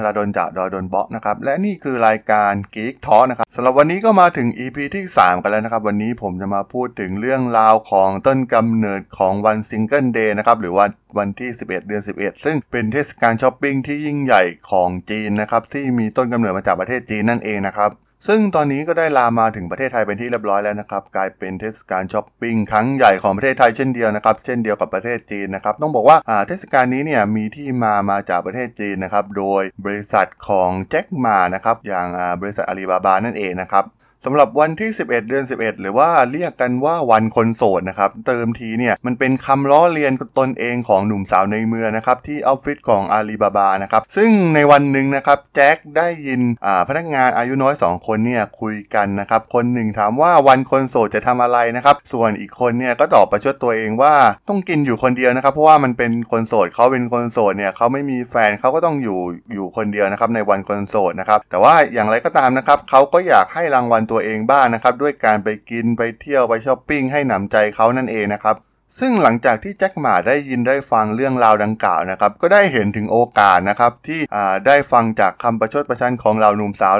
พราดนจากดอยดนเบาะนะครับ และนี่คือรายการ Geek Talk นะครับสำหรับวันนี้ก็มาถึง EP ที่ 3 กันแล้วนะครับ วันนี้ผมจะมาพูดถึงเรื่องราวของต้นกำเนิดของวัน Single Day นะครับ หรือว่าวันที่ 11 เดือน 11 ซึ่งเป็นเทศกาลช้อปปิ้งที่ยิ่งใหญ่ของจีนนะครับ ที่มีต้นกำเนิดมาจากประเทศจีนนั่นเองนะครับ ซึ่งตอนนี้ก็ได้ลามมาถึงประเทศไทยเป็นที่เรียบร้อยแล้วนะครับ กลายเป็นเทศกาลช้อปปิ้งครั้งใหญ่ของประเทศไทยเช่นเดียวนะครับ เช่นเดียวกับประเทศจีนนะครับ ต้องบอกว่าเทศกาลนี้เนี่ยมีที่มามาจากประเทศจีนนะครับ โดยบริษัทของแจ็คหมานะครับ อย่างบริษัทอาลีบาบานั่นเองนะครับ สำหรับวันที่ 11 เดือน 11 หรือว่าเรียกกันว่าวันคนโสดนะครับเติมทีเนี่ยมันเป็นคำล้อเลียนตนเองของหนุ่มสาวในเมืองนะครับที่ออฟฟิศของอาลีบาบานะครับซึ่งในวันหนึ่งนะครับแจ็คได้ยินพนักงานอายุน้อย 2 คนเนี่ยคุยกันนะครับคนหนึ่งถามว่าวันคนโสดจะทำอะไรนะครับส่วนอีกคนเนี่ยก็ตอบประชดตัวเองว่าต้องกินอยู่คนเดียวนะครับเพราะว่ามันเป็นคนโสดเขาเป็นคนโสดเนี่ยเขาไม่มีแฟนเขาก็ต้องอยู่อยู่คนเดียวนะครับในวันคนโสดนะครับแต่ว่าอย่างไรก็ตามนะครับเขาก็อยากให้รางวัลตัวเองบ้างนะครับ ด้วยการไปกินไปเที่ยวไปช้อปปิ้งให้หนำใจเขานั่นเองนะครับ ซึ่งหลังจากที่แจ็คหมาได้ยินได้ฟังเรื่องราวดังกล่าวนะครับก็ได้เห็นถึงโอกาสนะครับที่ได้ฟังจากคำประชดประชันของเหล่าหนุ่มสาว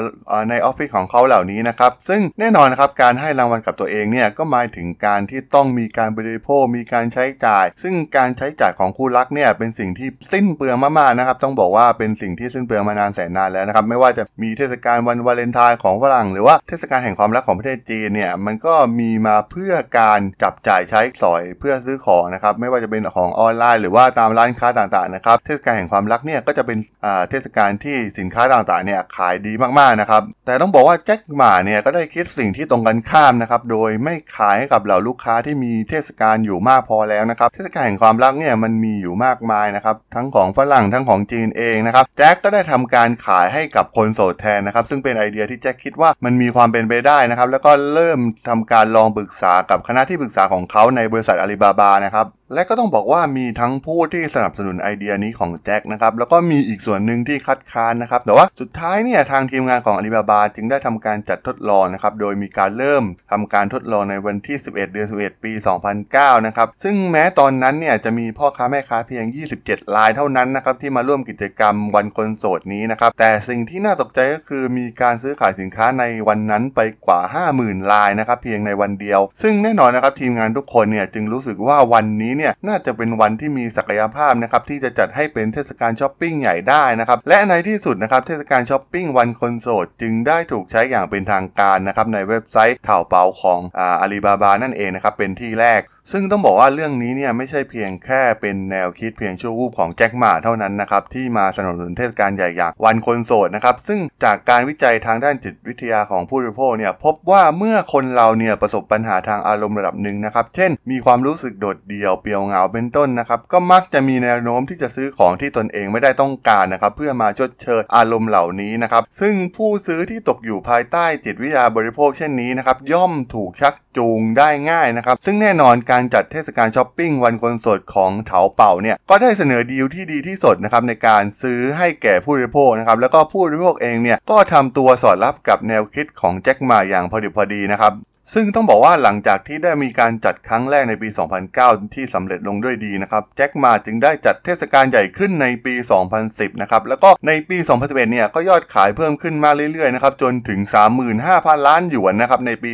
ในออฟฟิศของเขาเหล่านี้นะครับซึ่งแน่นอนนะครับการให้รางวัลกับตัวเองเนี่ยก็หมายถึงการที่ต้องมีการบริโภคมีการใช้จ่าย ซึ่งการใช้จ่ายของคู่รักเนี่ยเป็นสิ่งที่สิ้นเปลืองมากๆนะครับต้องบอกว่าเป็นสิ่งที่สิ้นเปลืองมานานแสนนานแล้วนะครับไม่ว่าจะมีเทศกาลวันวาเลนไทน์ของฝรั่งหรือว่าเทศกาลแห่งความรักของประเทศจีนเนี่ยมันก็มีมาเพื่อการจับจ่ายใช้สอยเพื่อซื้อของนะครับไม่ว่าจะเป็นของออนไลน์ หรือว่าตามร้านค้าต่างๆนะครับเทศกาลแห่งความรักเนี่ยก็จะเป็นเทศกาลที่สินค้าต่างๆเนี่ยขายดีมากๆนะครับแต่ต้องบอกว่าแจ็คหมาเนี่ยก็ได้คิดสิ่งที่ตรงกันข้ามนะครับโดยไม่ขายให้กับเหล่าลูกค้าที่มีเทศกาลอยู่มากพอแล้วนะครับเทศกาลแห่งความรักเนี่ยมันมีอยู่มากมายนะครับทั้งของฝรั่งทั้งของจีนเองนะครับแจ็คก็ได้ทำการขายให้กับคนโสดแทนนะครับซึ่งเป็นไอเดียที่แจ็คคิดว่ามันมีความเป็นไปได้นะครับแล้วก็เริ่มทำการลองปรึกษากับคณะที่ปรึกษาของเขาในบริษัทอาลีบาบานะครับ และก็ต้องบอกว่ามีทั้งผู้ที่สนับสนุนไอเดียนี้ของแจ็คนะครับแล้วก็มีอีกส่วนหนึ่งที่คัดค้านนะครับแต่ว่าสุดท้ายเนี่ยทางทีมงานของอาลีบาบาจึงได้ทำการจัดทดลองนะครับโดยมีการเริ่มทำการทดลองในวันที่ 11 เดือน 11 ปี 2009 นะครับซึ่งแม้ตอนนั้นเนี่ยจะมีพ่อค้าแม่ค้าเพียง 27 รายเท่านั้นนะครับที่มาร่วมกิจกรรมวันคนโสดนี้นะครับแต่สิ่งที่น่าตกใจก็คือมีการซื้อขายสินค้าในวันนั้นไปกว่า 50,000รายนะครับเพียงในวันเดียว ซึ่งแน่นอนนะครับทีมงานทุกคนเนี่ยจึงรู้สึกว่าวันนี้เนี่ยน่าจะเป็นวันที่มีศักยภาพนะครับที่จะจัดให้เป็นเทศกาลช้อปปิ้งใหญ่ได้นะครับและในที่สุดนะครับเทศกาลช้อปปิ้งวันคนโสดจึงได้ถูกใช้อย่างเป็นทางการนะครับในเว็บไซต์เถาเป่าของอาลีบาบานั่นเองนะครับเป็นที่แรกซึ่งต้องบอกว่าเรื่องนี้เนี่ยไม่ใช่เพียงแค่เป็นแนวคิดเพียงชั่ววูบของแจ็คหม่าเท่านั้นนะครับที่มาสนับสนุนเทศกาลใหญ่อย่างวันคนโสดนะครับซึ่งจากการวิจัยทางด้านจิตวิทยาของผู้บริโภคเนี่ยพบว่าเมื่อคนเราเนี่ยประสบปัญหาทางอารมณ์ระดับหนึ่งนะครับเช่น มีความรู้สึกโดดเดี่ยวเปลี่ยวเหงาเป็นต้นนะครับก็มักจะมีแนวโน้มที่จะซื้อของที่ตนเองไม่ได้ต้องการนะครับเพื่อมาชดเชยอารมณ์เหล่านี้นะครับซึ่งผู้ซื้อที่ตกอยู่ภายใต้จิตวิทยาบริโภคเช่นนี้นะครับย่อมถูกชักจูงได้ง่ายนะครับซึ่งแน่นอนการจัดเทศกาลช้อปปิ้งวันคนโสดของเถาเป่าเนี่ยก็ได้เสนอดีลที่ดีที่สุดนะครับในการซื้อให้แก่ผู้บริโภคนะครับแล้วก็ผู้บริโภคเองเนี่ยก็ทำตัวสอดรับกับแนวคิดของแจ็คมาอย่างพอดีพอดีนะครับ ซึ่งต้องบอกว่าหลังจากที่ได้มีการจัดครั้งแรกในปี 2009 ที่สำเร็จลงด้วยดีนะครับแจ็คมาจึงได้จัดเทศกาลใหญ่ขึ้นในปี 2010 นะครับแล้วก็ในปี 2011 เนี่ยก็ยอดขายเพิ่มขึ้นมาเรื่อยๆนะครับจนถึง 35,000 ล้านหยวนนะครับในปี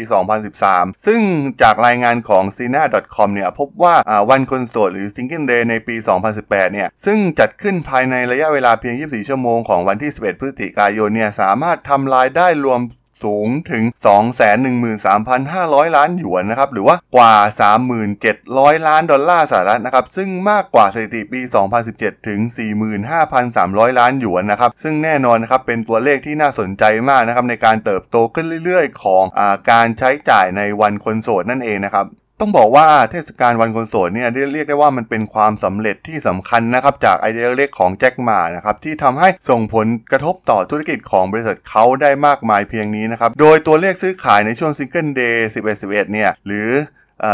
2013 ซึ่งจากรายงานของ sina.com เนี่ยพบว่าวันคนโสดหรือ Single Day ในปี 2018 เนี่ยซึ่งจัดขึ้นภายในระยะเวลาเพียง 24 ชั่วโมงของวันที่ 11 พฤศจิกายนเนี่ยสามารถทำรายได้รวม สูงถึง 213,500 ล้านหยวนนะครับหรือว่ากว่า 37,000 ล้านดอลลาร์สหรัฐนะครับซึ่งมากกว่าสถิติปี 2017 ถึง 45,300 ล้านหยวนนะครับซึ่งแน่นอนนะครับเป็นตัวเลขที่น่าสนใจมากนะครับในการเติบโตขึ้นเรื่อยๆ ของอาการใช้จ่ายในวันคนโสดนั่นเองนะครับ ต้องบอกว่าเทศกาลวันคนโสดเนี่ยเรียกได้ว่ามันเป็นความสำเร็จที่สำคัญนะครับจากไอเดียเล็กของแจ็คหม่านะครับที่ทำให้ส่งผลกระทบต่อธุรกิจของบริษัทเขาได้มากมายเพียงนี้นะครับโดยตัวเลขซื้อขายในช่วง Single Day 11 11 เนี่ยหรือ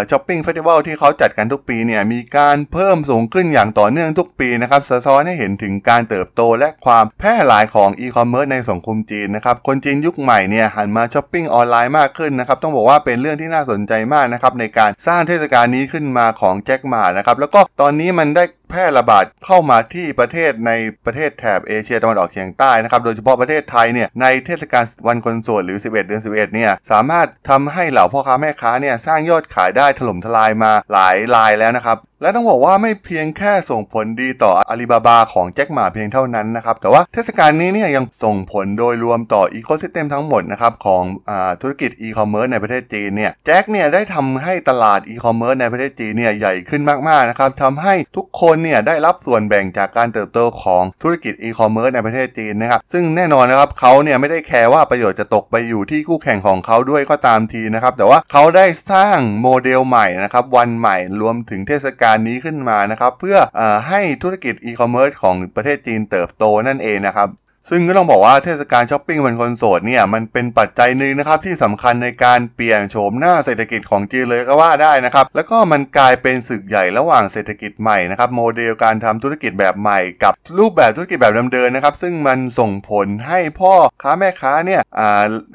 Shopping Festival ที่เขาจัดกันทุกปีเนี่ยมีการเพิ่มสูงขึ้นอย่างต่อเนื่องทุกปีนะครับสะท้อนให้เห็นถึงการเติบโตและความแพร่หลายของอีคอมเมิร์ซในสังคมจีนนะครับคนจีนยุคใหม่เนี่ยหันมาช้อปปิ้งออนไลน์มากขึ้นนะครับต้องบอกว่าเป็นเรื่องที่น่าสนใจมากนะครับในการสร้างเทศกาลนี้ขึ้นมาของแจ็คหม่านะครับแล้วก็ตอนนี้มันได้ แพร่ระบาดเข้ามาที่ประเทศในประเทศแถบเอเชียตะวันออกเฉียงใต้นะครับ โดยเฉพาะประเทศไทยเนี่ยในเทศกาลวันคนโสดหรือ 11 เดือน 11 เนี่ยสามารถทำให้เหล่าพ่อค้าแม่ค้าเนี่ยสร้างยอดขายได้ถล่มทลายมาหลายรายแล้วนะครับ และต้องบอกว่าไม่เพียงแค่ส่งผลดีต่ออาลีบาบาของแจ็คหม่าเพียงเท่านั้นนะครับ แต่ว่าเทศกาลนี้เนี่ยยังส่งผลโดยรวมต่อ ecosystem ทั้งหมดนะครับของอธุรกิจอีคอมเมิร์ซในประเทศจีนเนี่ยแจ็คเนี่ยได้ทำให้ตลาดอีคอมเมิร์ซในประเทศจีนเนี่ยใหญ่ขึ้นมากๆนะครับทำให้ทุกคนเนี่ยได้รับส่วนแบ่งจากการเติบโตของธุรกิจอีคอมเมิร์ซในประเทศจีนนะครับซึ่งแน่นอนนะครับเขาเนี่ยไม่ได้แคร์ว่าประโยชน์จะตกไปอยู่ที่คู่แข่งของเขาด้วยก็ตามทีนะครับแต่ว่าเขาได้สร้างโมเดลใหม่นะครับวันใหม่รวมถึงเทศกาลนี้ขึ้นมานะครับ เพื่ออให้ธุรกิจอีคอมเมิร์ซของประเทศจีนเติบโตนั่นเองนะครับ ซึ่งก็ต้องบอกว่าเทศกาลช้อปปิ้งวันคนโสดเนี่ยมันเป็นปัจจัยหนึ่งนะครับที่สำคัญในการเปลี่ยนโฉมหน้าเศรษฐกิจของจีนเลยก็ว่าได้นะครับ แล้วก็มันกลายเป็นศึกใหญ่ระหว่างเศรษฐกิจใหม่นะครับโมเดลการทำธุรกิจแบบใหม่กับรูปแบบธุรกิจแบบเดิมๆนะครับซึ่งมันส่งผลให้พ่อค้าแม่ค้าเนี่ย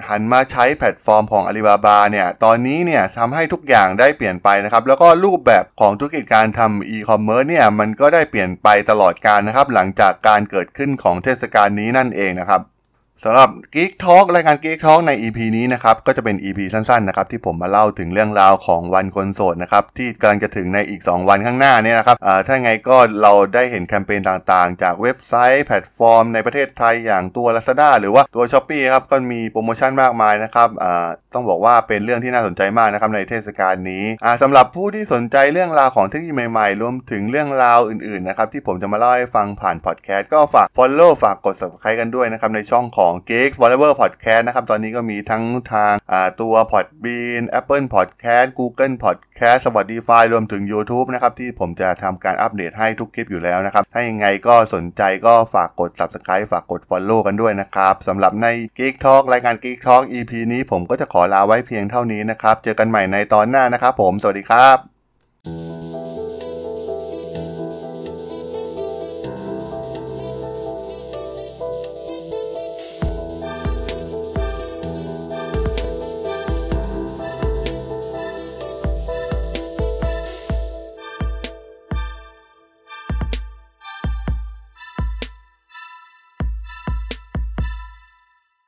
หันมาใช้แพลตฟอร์มของอาลีบาบาเนี่ยตอนนี้เนี่ยทำให้ทุกอย่างได้เปลี่ยนไปนะครับแล้วก็รูปแบบของธุรกิจการทำอีคอมเมิร์ซเนี่ยมันก็ได้เปลี่ยนไปตลอดกาลนะครับหลังจากการเกิดขึ้นของเทศกาลนี้นั่นเองนะครับ สำหรับ Geek Talk รายการ Geek Talk ใน EP นี้นะครับก็จะเป็น EP สั้นๆนะครับที่ผมมาเล่าถึงเรื่องราวของวันคนโสดนะครับที่กำลังจะถึงในอีก 2 วันข้างหน้านี้นะครับถ้าไงก็เราได้เห็นแคมเปญต่างๆ จากเว็บไซต์แพลตฟอร์มในประเทศไทยอย่างตัว Lazada หรือว่าตัว Shopee ครับก็มีโปรโมชั่นมากมายนะครับต้องบอกว่าเป็นเรื่องที่น่าสนใจมากนะครับในเทศกาลนี้สำหรับผู้ที่สนใจเรื่องราวของเทคโนโลยีใหม่ๆ รวมถึงเรื่องราวอื่นๆนะครับที่ผมจะมาเล่าให้ฟังผ่านพอดแคสต์ก็ฝาก Follow ฝากกด Subscribe กันด้วยนะครับในช่องของของ Geek Forever Podcast นะครับ ตอนนี้ก็มีทั้งทางตัว Podbean Apple Podcast Google Podcast Spotify รวมถึง YouTube นะครับ ที่ผมจะทำการอัปเดตให้ทุกคลิปอยู่แล้วนะครับ ถ้ายังไงก็สนใจก็ฝากกด Subscribe ฝากกด Follow กันด้วยนะครับสำหรับใน Geek Talk รายการ Geek Talk EP นี้ผมก็จะขอลาไว้เพียงเท่านี้นะครับ เจอกันใหม่ในตอนหน้านะครับผม สวัสดีครับ